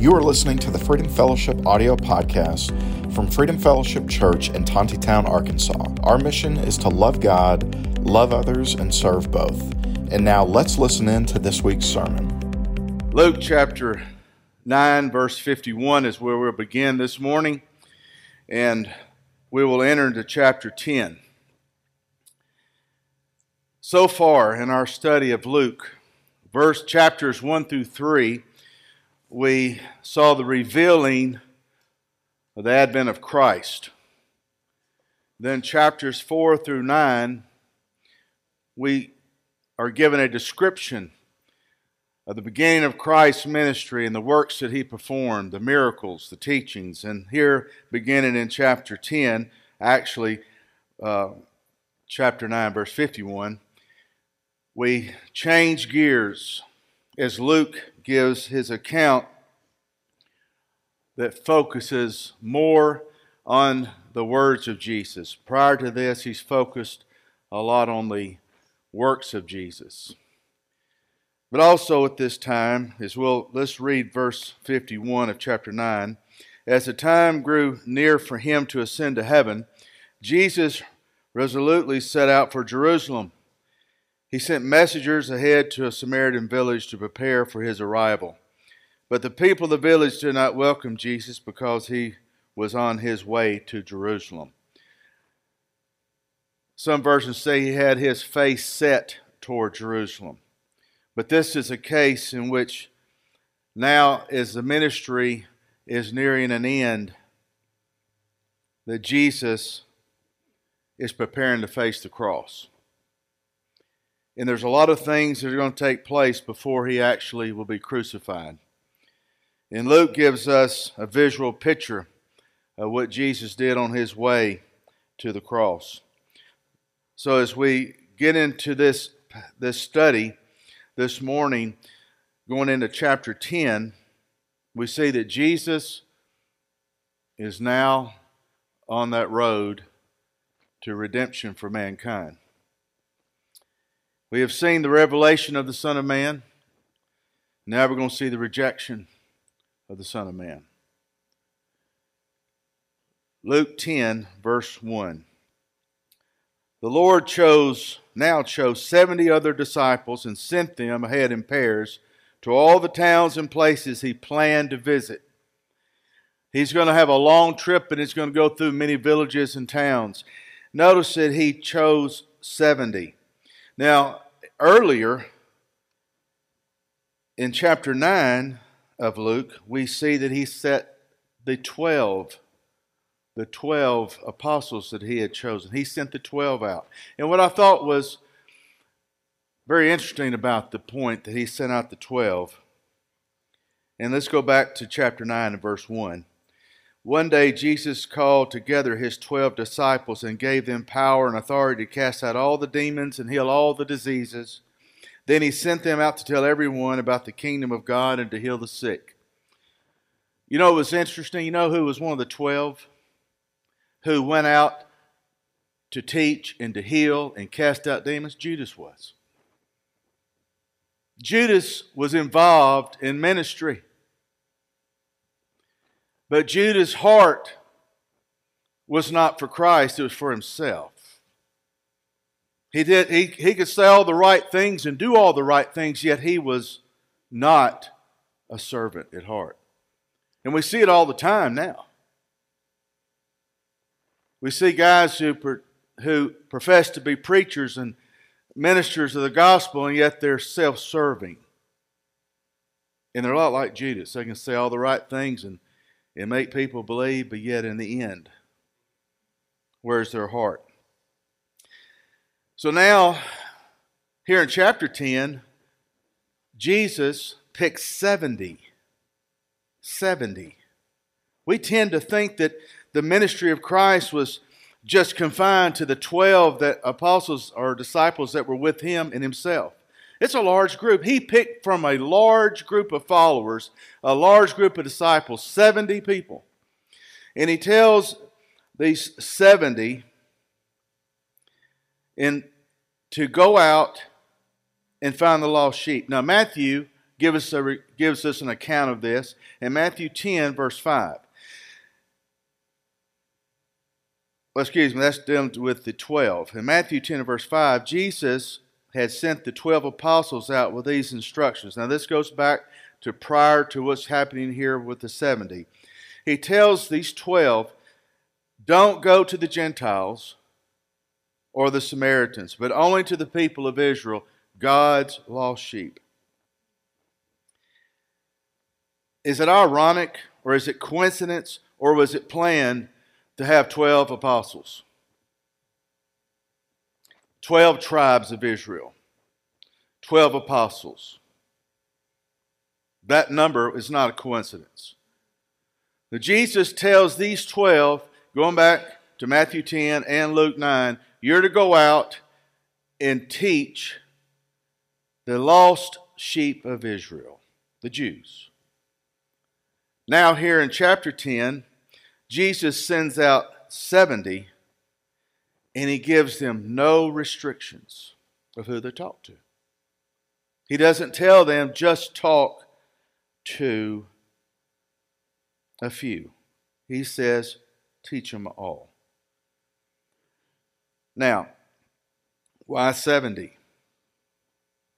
You are listening to the Freedom Fellowship audio podcast from Freedom Fellowship Church in Tontitown, Arkansas. Our mission is to love God, love others, and serve both. And now let's listen in to this week's sermon. Luke chapter 9, verse 51 is where we'll begin this morning, and we will enter into chapter 10. So far in our study of Luke, verse chapters 1 through 3, we saw the revealing of the advent of Christ. Then, chapters 4 through 9, we are given a description of the beginning of Christ's ministry and the works that he performed, the miracles, the teachings. And here, beginning in chapter 10, actually, uh, chapter 9, verse 51, we change gears as Luke gives his account that focuses more on the words of Jesus. Prior to this, he's focused a lot on the works of Jesus. But also at this time, as well, let's read verse 51 of chapter 9. As the time grew near for him to ascend to heaven, Jesus resolutely set out for Jerusalem he sent messengers ahead to a Samaritan village to prepare for his arrival. But the people of the village did not welcome Jesus because he was on his way to Jerusalem. Some versions say he had his face set toward Jerusalem. But this is a case in which now, as the ministry is nearing an end, that Jesus is preparing to face the cross. And there's a lot of things that are going to take place before he actually will be crucified. And Luke gives us a visual picture of what Jesus did on his way to the cross. So as we get into this, this study this morning, going into chapter 10, we see that Jesus is now on that road to redemption for mankind. We have seen the revelation of the Son of Man. Now we're going to see the rejection of the Son of Man. Luke 10, verse 1. The Lord chose, now chose 70 other disciples and sent them ahead in pairs to all the towns and places he planned to visit. He's going to have a long trip and he's going to go through many villages and towns. Notice that he chose 70. Now, earlier in chapter 9 of Luke, we see that he set the 12 the 12 apostles that he had chosen. He sent the 12 out. And what I thought was very interesting about the point that he sent out the 12. And let's go back to chapter 9 and verse 1. One day Jesus called together his twelve disciples and gave them power and authority to cast out all the demons and heal all the diseases. Then he sent them out to tell everyone about the kingdom of God and to heal the sick. You know, it was interesting. You know who was one of the twelve who went out to teach and to heal and cast out demons? Judas was. Judas was involved in ministry. But Judas' heart was not for Christ, it was for himself. He, did, he, he could say all the right things and do all the right things, yet he was not a servant at heart. And we see it all the time now. We see guys who, who profess to be preachers and ministers of the gospel, and yet they're self serving. And they're a lot like Judas. They can say all the right things and and make people believe, but yet in the end, where's their heart? So now, here in chapter 10, Jesus picks 70. 70. We tend to think that the ministry of Christ was just confined to the 12 that apostles or disciples that were with him and himself. It's a large group. He picked from a large group of followers, a large group of disciples, 70 people. And he tells these 70 in, to go out and find the lost sheep. Now, Matthew give us a, gives us an account of this in Matthew 10, verse 5. Well, excuse me, that's dealing with the 12. In Matthew 10, verse 5, Jesus had sent the 12 apostles out with these instructions. Now, this goes back to prior to what's happening here with the 70. He tells these 12, don't go to the Gentiles or the Samaritans, but only to the people of Israel, God's lost sheep. Is it ironic or is it coincidence or was it planned to have 12 apostles? 12 tribes of Israel, 12 apostles. That number is not a coincidence. Now, Jesus tells these 12, going back to Matthew 10 and Luke 9, you're to go out and teach the lost sheep of Israel, the Jews. Now, here in chapter 10, Jesus sends out 70 and he gives them no restrictions of who they talk to. He doesn't tell them just talk to a few. He says, teach them all. Now, why 70?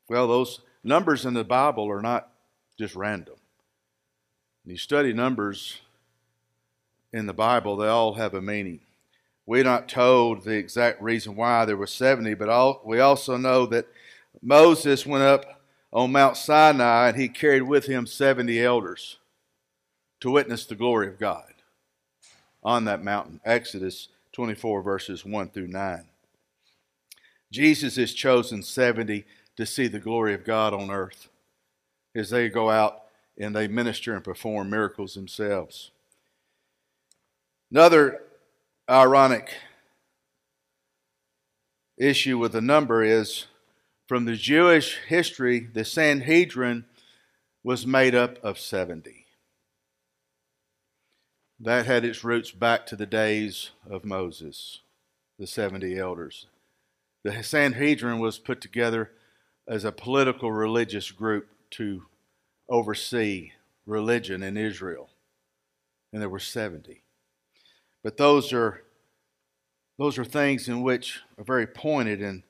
Well, those numbers in the Bible are not just random. When you study numbers in the Bible, they all have a meaning. We're not told the exact reason why there were 70, but all, we also know that Moses went up on Mount Sinai and he carried with him 70 elders to witness the glory of God on that mountain. Exodus 24, verses 1 through 9. Jesus has chosen 70 to see the glory of God on earth as they go out and they minister and perform miracles themselves. Another ironic issue with the number is from the Jewish history, the Sanhedrin was made up of 70. That had its roots back to the days of Moses, the 70 elders. The Sanhedrin was put together as a political religious group to oversee religion in Israel. And there were 70. But those are those are things in which are very pointed and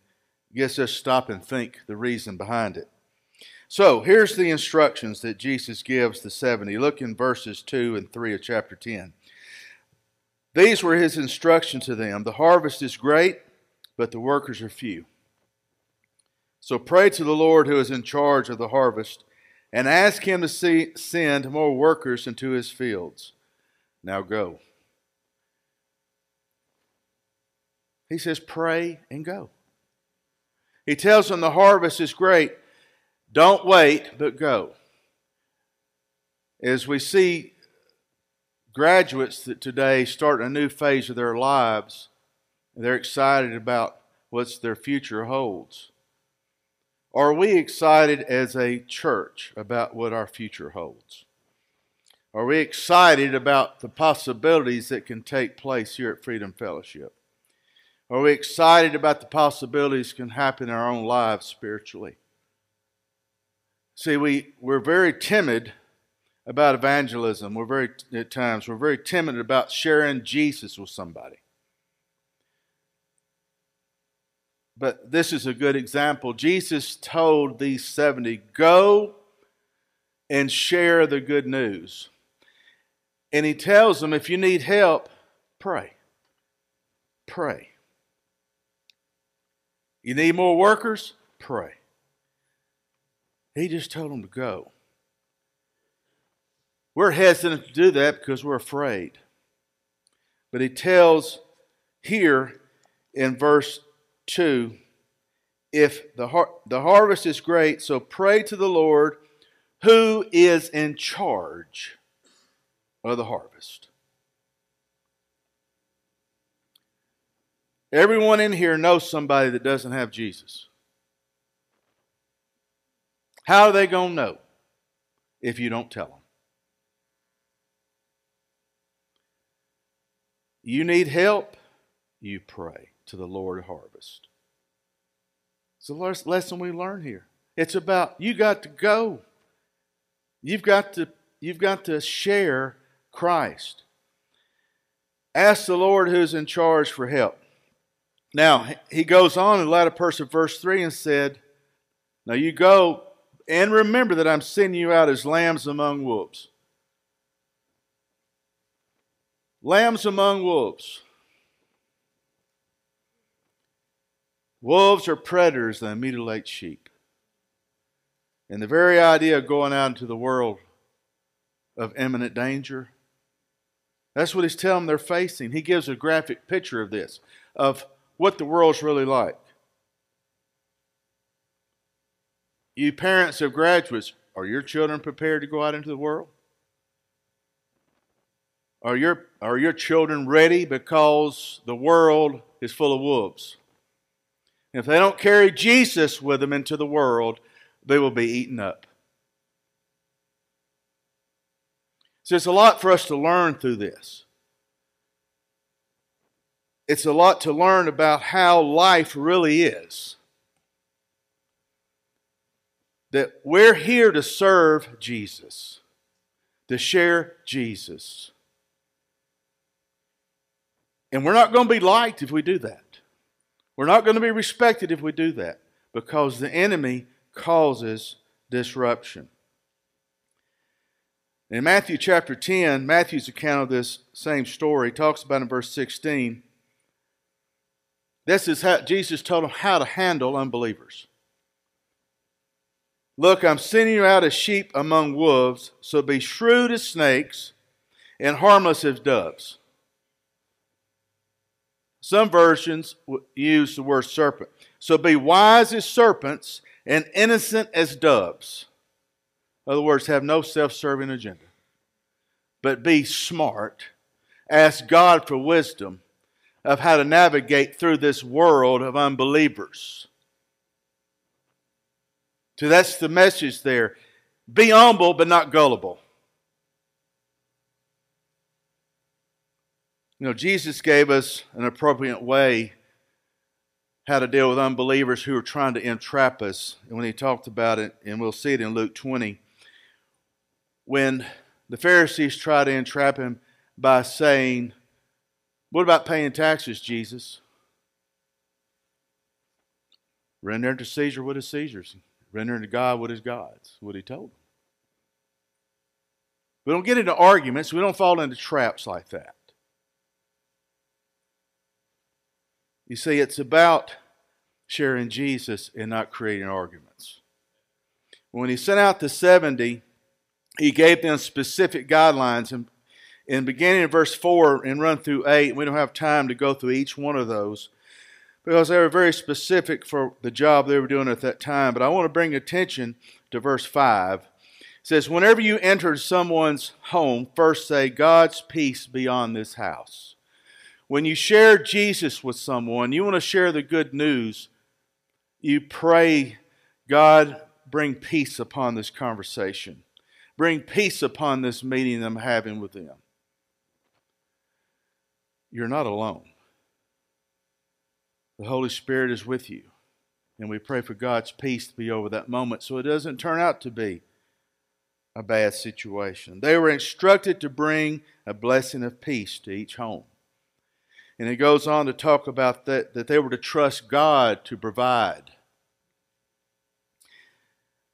gets us stop and think the reason behind it. So here's the instructions that Jesus gives the 70. Look in verses 2 and 3 of chapter 10. These were his instructions to them. The harvest is great, but the workers are few. So pray to the Lord who is in charge of the harvest and ask him to see, send more workers into his fields. Now go. He says, pray and go. He tells them the harvest is great. Don't wait, but go. As we see graduates that today start a new phase of their lives, they're excited about what their future holds. Are we excited as a church about what our future holds? Are we excited about the possibilities that can take place here at Freedom Fellowship? Are we excited about the possibilities can happen in our own lives spiritually? See, we, we're very timid about evangelism. We're very, at times, we're very timid about sharing Jesus with somebody. But this is a good example. Jesus told these 70, Go and share the good news. And he tells them, If you need help, pray. Pray. You need more workers? Pray. He just told them to go. We're hesitant to do that because we're afraid. But he tells here in verse 2 if the, har- the harvest is great, so pray to the Lord who is in charge of the harvest. Everyone in here knows somebody that doesn't have Jesus. How are they going to know if you don't tell them? You need help, you pray to the Lord harvest. It's the lesson we learn here. It's about you got to go You've got to, you've got to share Christ. Ask the Lord who's in charge for help. Now, he goes on in the latter part of verse 3 and said, Now you go and remember that I'm sending you out as lambs among wolves. Lambs among wolves. Wolves are predators that mutilate sheep. And the very idea of going out into the world of imminent danger, that's what he's telling them they're facing. He gives a graphic picture of this, of what the world's really like. You parents of graduates, are your children prepared to go out into the world? Are your, are your children ready because the world is full of wolves? If they don't carry Jesus with them into the world, they will be eaten up. So it's a lot for us to learn through this. It's a lot to learn about how life really is that we're here to serve Jesus, to share Jesus. And we're not going to be liked if we do that. We're not going to be respected if we do that because the enemy causes disruption. In Matthew chapter 10, Matthew's account of this same story talks about in verse 16. This is how Jesus told them how to handle unbelievers. Look, I'm sending you out as sheep among wolves, so be shrewd as snakes and harmless as doves. Some versions use the word serpent. So be wise as serpents and innocent as doves. In other words, have no self serving agenda. But be smart. Ask God for wisdom of how to navigate through this world of unbelievers. So that's the message there. Be humble, but not gullible. You know, Jesus gave us an appropriate way how to deal with unbelievers who are trying to entrap us. And when he talked about it, and we'll see it in Luke 20, when the Pharisees try to entrap him by saying, What about paying taxes, Jesus? Render to Caesar what is Caesar's. Rendering to God what is God's, what he told them. We don't get into arguments. We don't fall into traps like that. You see, it's about sharing Jesus and not creating arguments. When he sent out the 70, he gave them specific guidelines. And in beginning in verse 4 and run through 8, we don't have time to go through each one of those because they were very specific for the job they were doing at that time. But I want to bring attention to verse 5. It says, Whenever you enter someone's home, first say, God's peace be on this house. When you share Jesus with someone, you want to share the good news, you pray, God, bring peace upon this conversation. Bring peace upon this meeting I'm having with them. You're not alone. The Holy Spirit is with you. And we pray for God's peace to be over that moment so it doesn't turn out to be a bad situation. They were instructed to bring a blessing of peace to each home. And it goes on to talk about that, that they were to trust God to provide.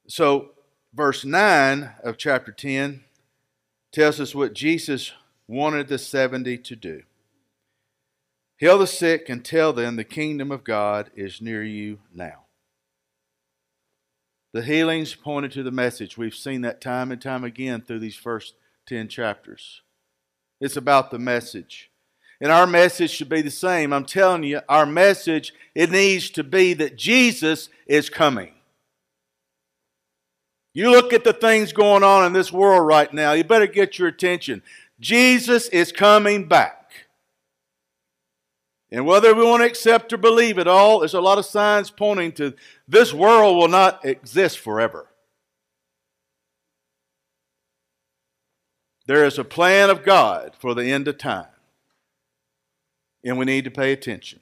So, verse 9 of chapter 10 tells us what Jesus wanted the 70 to do. Heal the sick and tell them the kingdom of God is near you now. The healings pointed to the message. We've seen that time and time again through these first 10 chapters. It's about the message. And our message should be the same. I'm telling you, our message, it needs to be that Jesus is coming. You look at the things going on in this world right now, you better get your attention. Jesus is coming back. And whether we want to accept or believe it all, there's a lot of signs pointing to this world will not exist forever. There is a plan of God for the end of time. And we need to pay attention.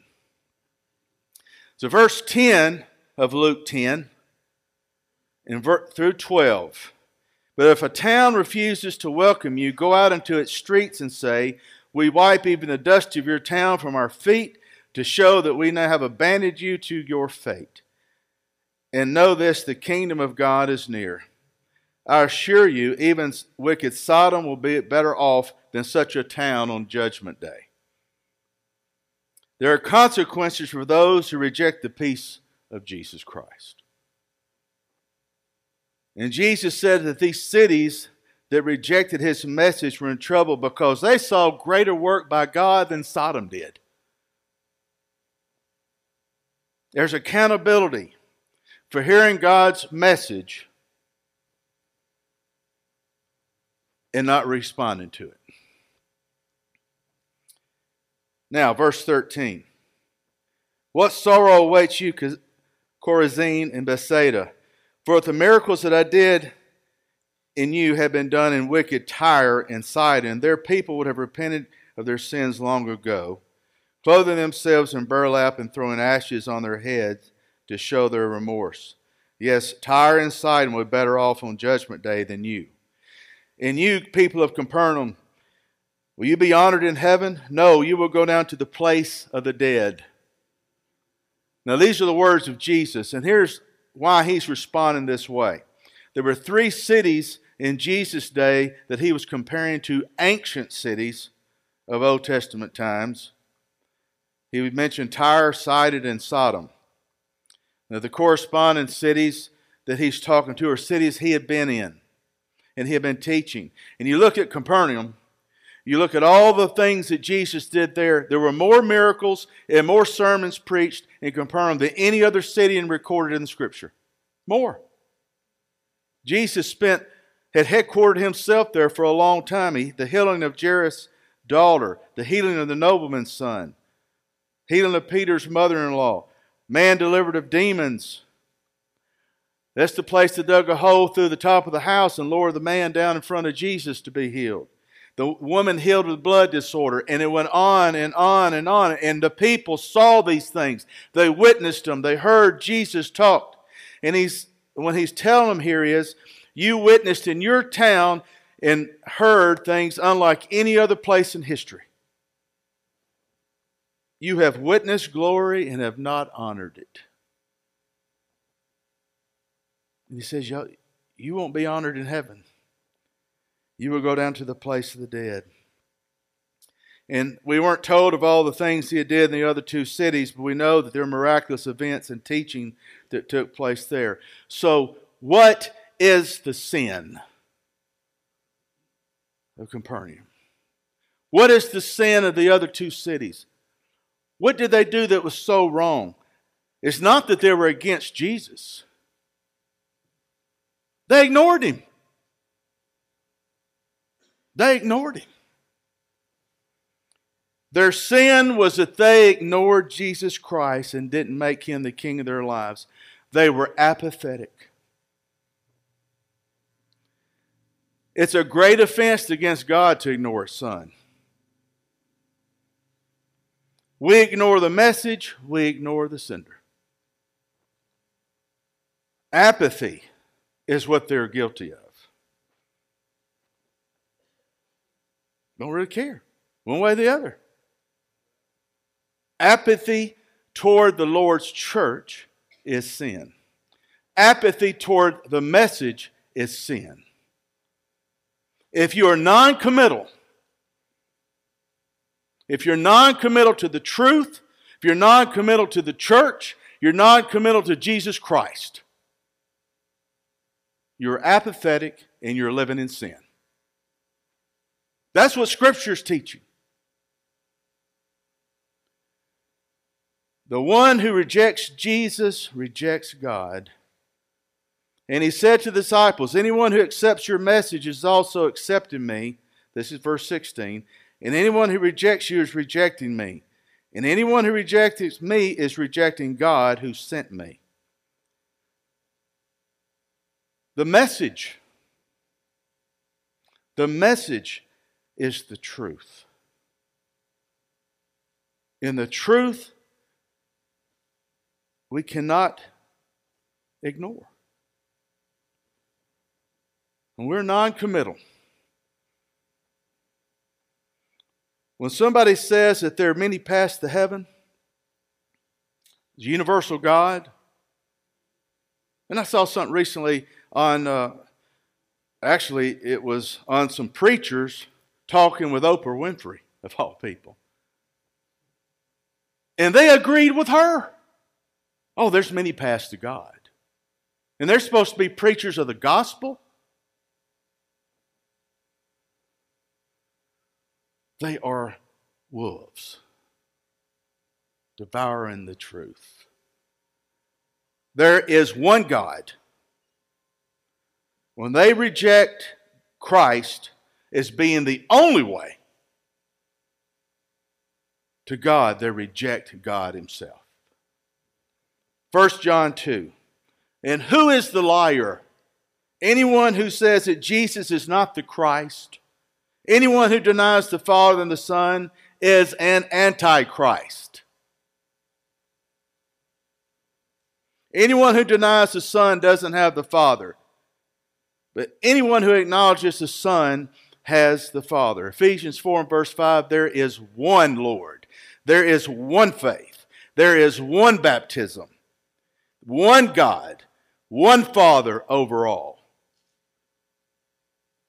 So, verse 10 of Luke 10 and through 12 But if a town refuses to welcome you, go out into its streets and say, We wipe even the dust of your town from our feet to show that we now have abandoned you to your fate. And know this the kingdom of God is near. I assure you, even wicked Sodom will be better off than such a town on Judgment Day. There are consequences for those who reject the peace of Jesus Christ. And Jesus said that these cities that rejected his message were in trouble because they saw greater work by God than Sodom did. There's accountability for hearing God's message and not responding to it. Now, verse 13. What sorrow awaits you, Chorazin and Bethsaida? For if the miracles that I did in you had been done in wicked Tyre and Sidon, their people would have repented of their sins long ago, clothing themselves in burlap and throwing ashes on their heads to show their remorse. Yes, Tyre and Sidon were better off on Judgment Day than you. And you, people of Capernaum, will you be honored in heaven? No, you will go down to the place of the dead. Now, these are the words of Jesus, and here's why he's responding this way. There were three cities in Jesus' day that he was comparing to ancient cities of Old Testament times. He mentioned Tyre, Sidon, and Sodom. Now, the corresponding cities that he's talking to are cities he had been in and he had been teaching. And you look at Capernaum, you look at all the things that Jesus did there. There were more miracles and more sermons preached in Capernaum than any other city and recorded in the Scripture. More. Jesus spent had headquartered himself there for a long time. He, the healing of Jairus' daughter, the healing of the nobleman's son, healing of Peter's mother-in-law, man delivered of demons. That's the place that dug a hole through the top of the house and lowered the man down in front of Jesus to be healed the woman healed with blood disorder, and it went on and on and on. And the people saw these things. They witnessed them. They heard Jesus talk. And he's when he's telling them here is, you witnessed in your town and heard things unlike any other place in history. You have witnessed glory and have not honored it. And he says, You won't be honored in heaven you will go down to the place of the dead. And we weren't told of all the things he did in the other two cities, but we know that there are miraculous events and teaching that took place there. So, what is the sin of Capernaum? What is the sin of the other two cities? What did they do that was so wrong? It's not that they were against Jesus, they ignored him. They ignored him. Their sin was that they ignored Jesus Christ and didn't make him the king of their lives. They were apathetic. It's a great offense against God to ignore his son. We ignore the message, we ignore the sender. Apathy is what they're guilty of. Don't really care, one way or the other. Apathy toward the Lord's church is sin. Apathy toward the message is sin. If you are non committal, if you're non committal to the truth, if you're non committal to the church, you're non committal to Jesus Christ, you're apathetic and you're living in sin. That's what Scripture's teaching. The one who rejects Jesus rejects God. And he said to the disciples, Anyone who accepts your message is also accepting me. This is verse 16. And anyone who rejects you is rejecting me. And anyone who rejects me is rejecting God who sent me. The message. The message is the truth. In the truth, we cannot ignore. And we're non committal. When somebody says that there are many paths to heaven, the universal God, and I saw something recently on, uh, actually, it was on some preachers talking with Oprah Winfrey, of all people. And they agreed with her. Oh, there's many paths to God. And they're supposed to be preachers of the gospel. They are wolves, devouring the truth. There is one God. When they reject Christ as being the only way to God, they reject God Himself. 1 John 2. And who is the liar? Anyone who says that Jesus is not the Christ. Anyone who denies the Father and the Son is an antichrist. Anyone who denies the Son doesn't have the Father. But anyone who acknowledges the Son has the Father. Ephesians 4 and verse 5 there is one Lord, there is one faith, there is one baptism, one God, one Father over all.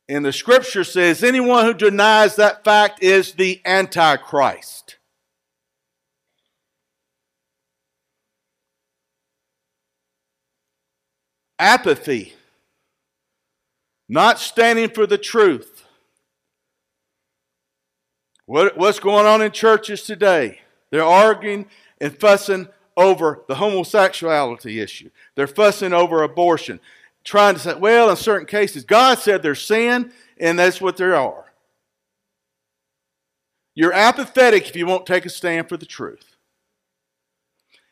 And the scripture says anyone who denies that fact is the Antichrist. Apathy, not standing for the truth. What, what's going on in churches today? They're arguing and fussing over the homosexuality issue. They're fussing over abortion, trying to say, well, in certain cases, God said there's sin, and that's what there are. You're apathetic if you won't take a stand for the truth.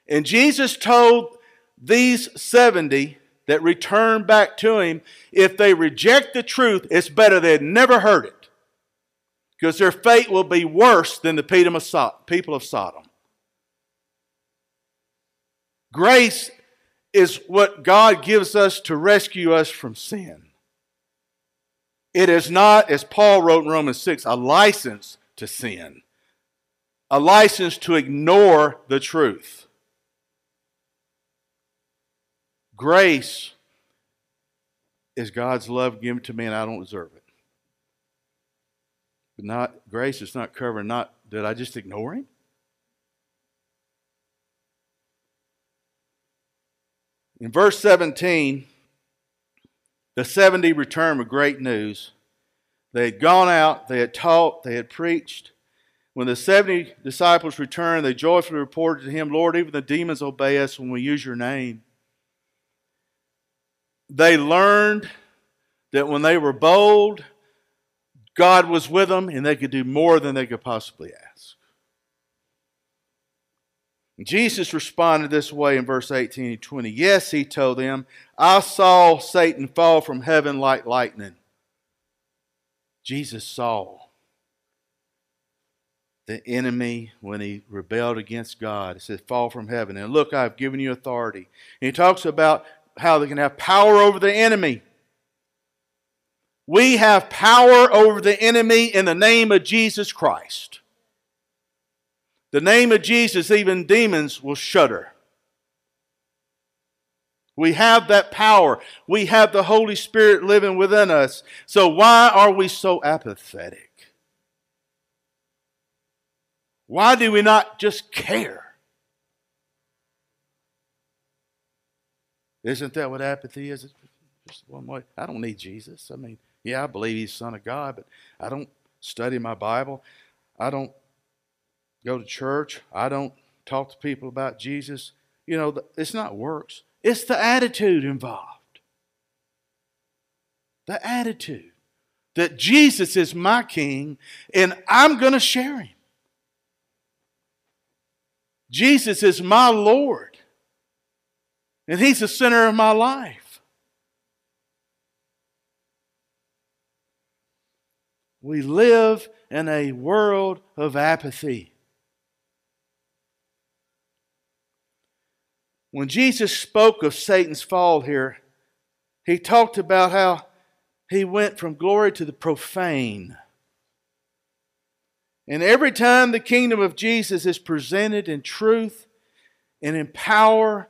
And Jesus told these 70 that return back to him, if they reject the truth, it's better they'd never heard it. Because their fate will be worse than the people of Sodom. Grace is what God gives us to rescue us from sin. It is not, as Paul wrote in Romans 6, a license to sin, a license to ignore the truth. Grace is God's love given to me, and I don't deserve it. But not grace is not covering. Not did I just ignore Him? In verse 17, the 70 returned with great news. They had gone out, they had taught, they had preached. When the 70 disciples returned, they joyfully reported to him, Lord, even the demons obey us when we use your name. They learned that when they were bold, God was with them and they could do more than they could possibly ask. Jesus responded this way in verse 18 and 20. Yes, he told them, I saw Satan fall from heaven like lightning. Jesus saw the enemy when he rebelled against God. He said, Fall from heaven. And look, I've given you authority. And he talks about how they can have power over the enemy. We have power over the enemy in the name of Jesus Christ. The name of Jesus, even demons will shudder. We have that power. We have the Holy Spirit living within us. So, why are we so apathetic? Why do we not just care? Isn't that what apathy is? just one way. I don't need Jesus. I mean, yeah, I believe He's Son of God, but I don't study my Bible. I don't go to church. I don't talk to people about Jesus. You know, it's not works, it's the attitude involved. The attitude that Jesus is my king and I'm going to share him. Jesus is my Lord and he's the center of my life. We live in a world of apathy. When Jesus spoke of Satan's fall here, he talked about how he went from glory to the profane. And every time the kingdom of Jesus is presented in truth and in power,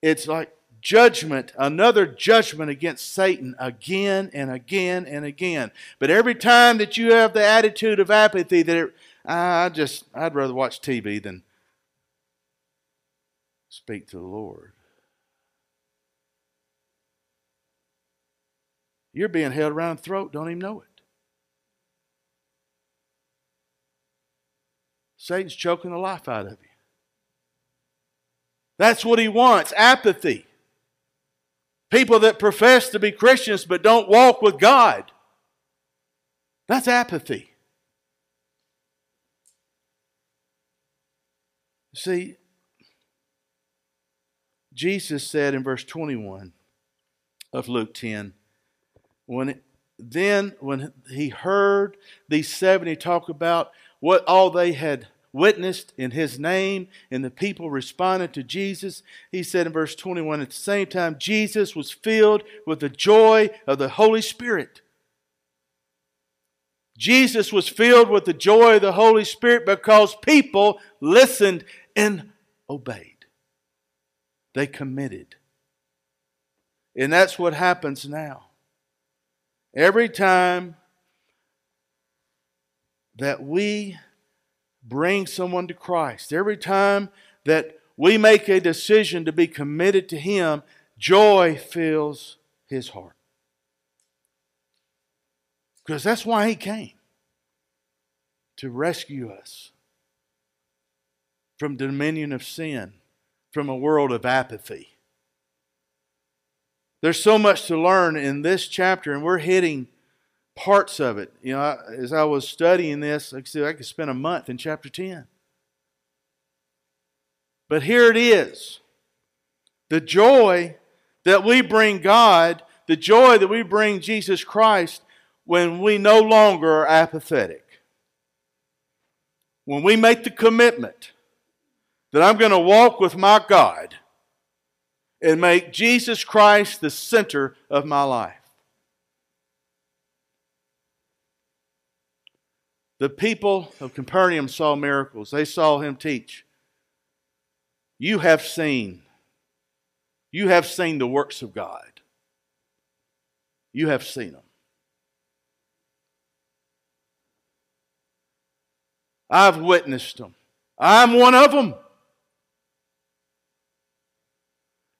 it's like judgment, another judgment against Satan again and again and again. But every time that you have the attitude of apathy that it, I just I'd rather watch TV than speak to the Lord. You're being held around the throat, don't even know it. Satan's choking the life out of you. That's what he wants apathy. People that profess to be Christians but don't walk with God. That's apathy. See, Jesus said in verse 21 of Luke 10, when then when he heard these 70 talk about what all they had witnessed in his name and the people responded to Jesus, he said in verse 21 at the same time, Jesus was filled with the joy of the Holy Spirit. Jesus was filled with the joy of the Holy Spirit because people listened and obeyed. They committed. And that's what happens now. Every time that we bring someone to Christ, every time that we make a decision to be committed to Him, joy fills His heart. Because that's why He came to rescue us from the dominion of sin, from a world of apathy. There's so much to learn in this chapter, and we're hitting parts of it. You know, as I was studying this, I could, I could spend a month in chapter 10. But here it is the joy that we bring God, the joy that we bring Jesus Christ when we no longer are apathetic. When we make the commitment that I'm going to walk with my God and make Jesus Christ the center of my life. The people of Capernaum saw miracles, they saw him teach. You have seen, you have seen the works of God. You have seen them. I've witnessed them. I'm one of them.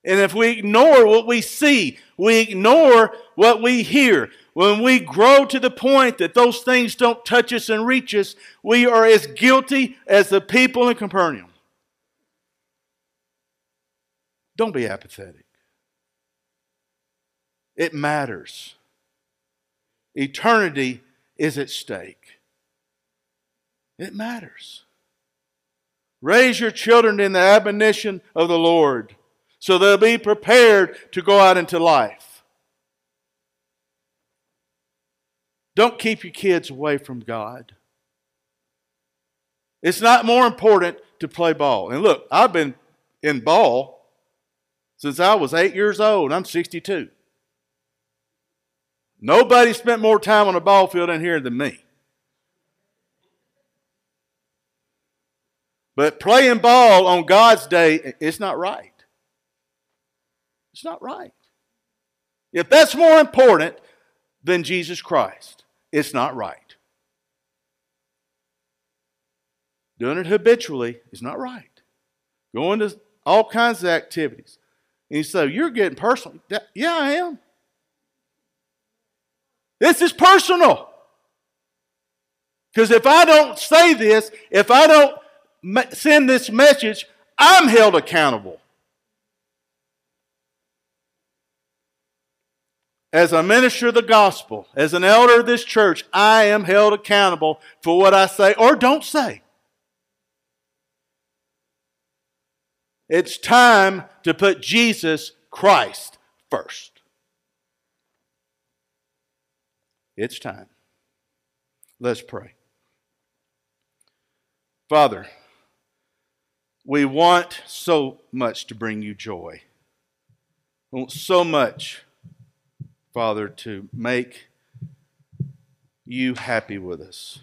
And if we ignore what we see, we ignore what we hear, when we grow to the point that those things don't touch us and reach us, we are as guilty as the people in Capernaum. Don't be apathetic. It matters. Eternity is at stake. It matters. Raise your children in the admonition of the Lord so they'll be prepared to go out into life. Don't keep your kids away from God. It's not more important to play ball. And look, I've been in ball since I was eight years old. I'm 62. Nobody spent more time on a ball field in here than me. But playing ball on God's day, it's not right. It's not right. If that's more important than Jesus Christ, it's not right. Doing it habitually is not right. Going to all kinds of activities. And say, You're getting personal. Yeah, I am. This is personal. Because if I don't say this, if I don't send this message, I'm held accountable. As a minister of the gospel, as an elder of this church, I am held accountable for what I say or don't say. It's time to put Jesus Christ first. It's time. Let's pray. Father, we want so much to bring you joy. We want so much Father, to make you happy with us.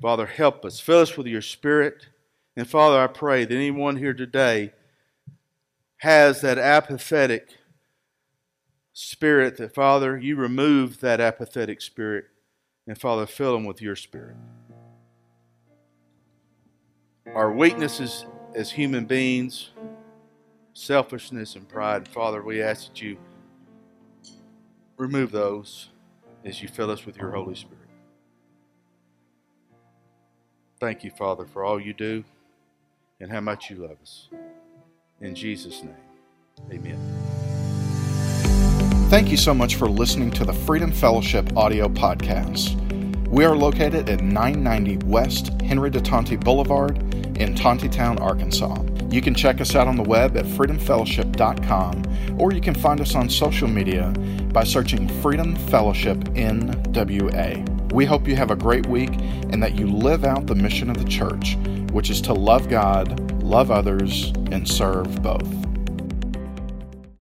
Father, help us. Fill us with your Spirit. And Father, I pray that anyone here today has that apathetic spirit, that Father, you remove that apathetic spirit, and Father, fill them with your Spirit. Our weaknesses as human beings, selfishness and pride, Father, we ask that you remove those as you fill us with your Holy Spirit. Thank you, Father, for all you do and how much you love us. In Jesus' name, amen. Thank you so much for listening to the Freedom Fellowship audio podcast. We are located at 990 West Henry de Tonti Boulevard in Tontitown, Arkansas. You can check us out on the web at freedomfellowship.com or you can find us on social media by searching Freedom Fellowship NWA. We hope you have a great week and that you live out the mission of the church, which is to love God, love others, and serve both.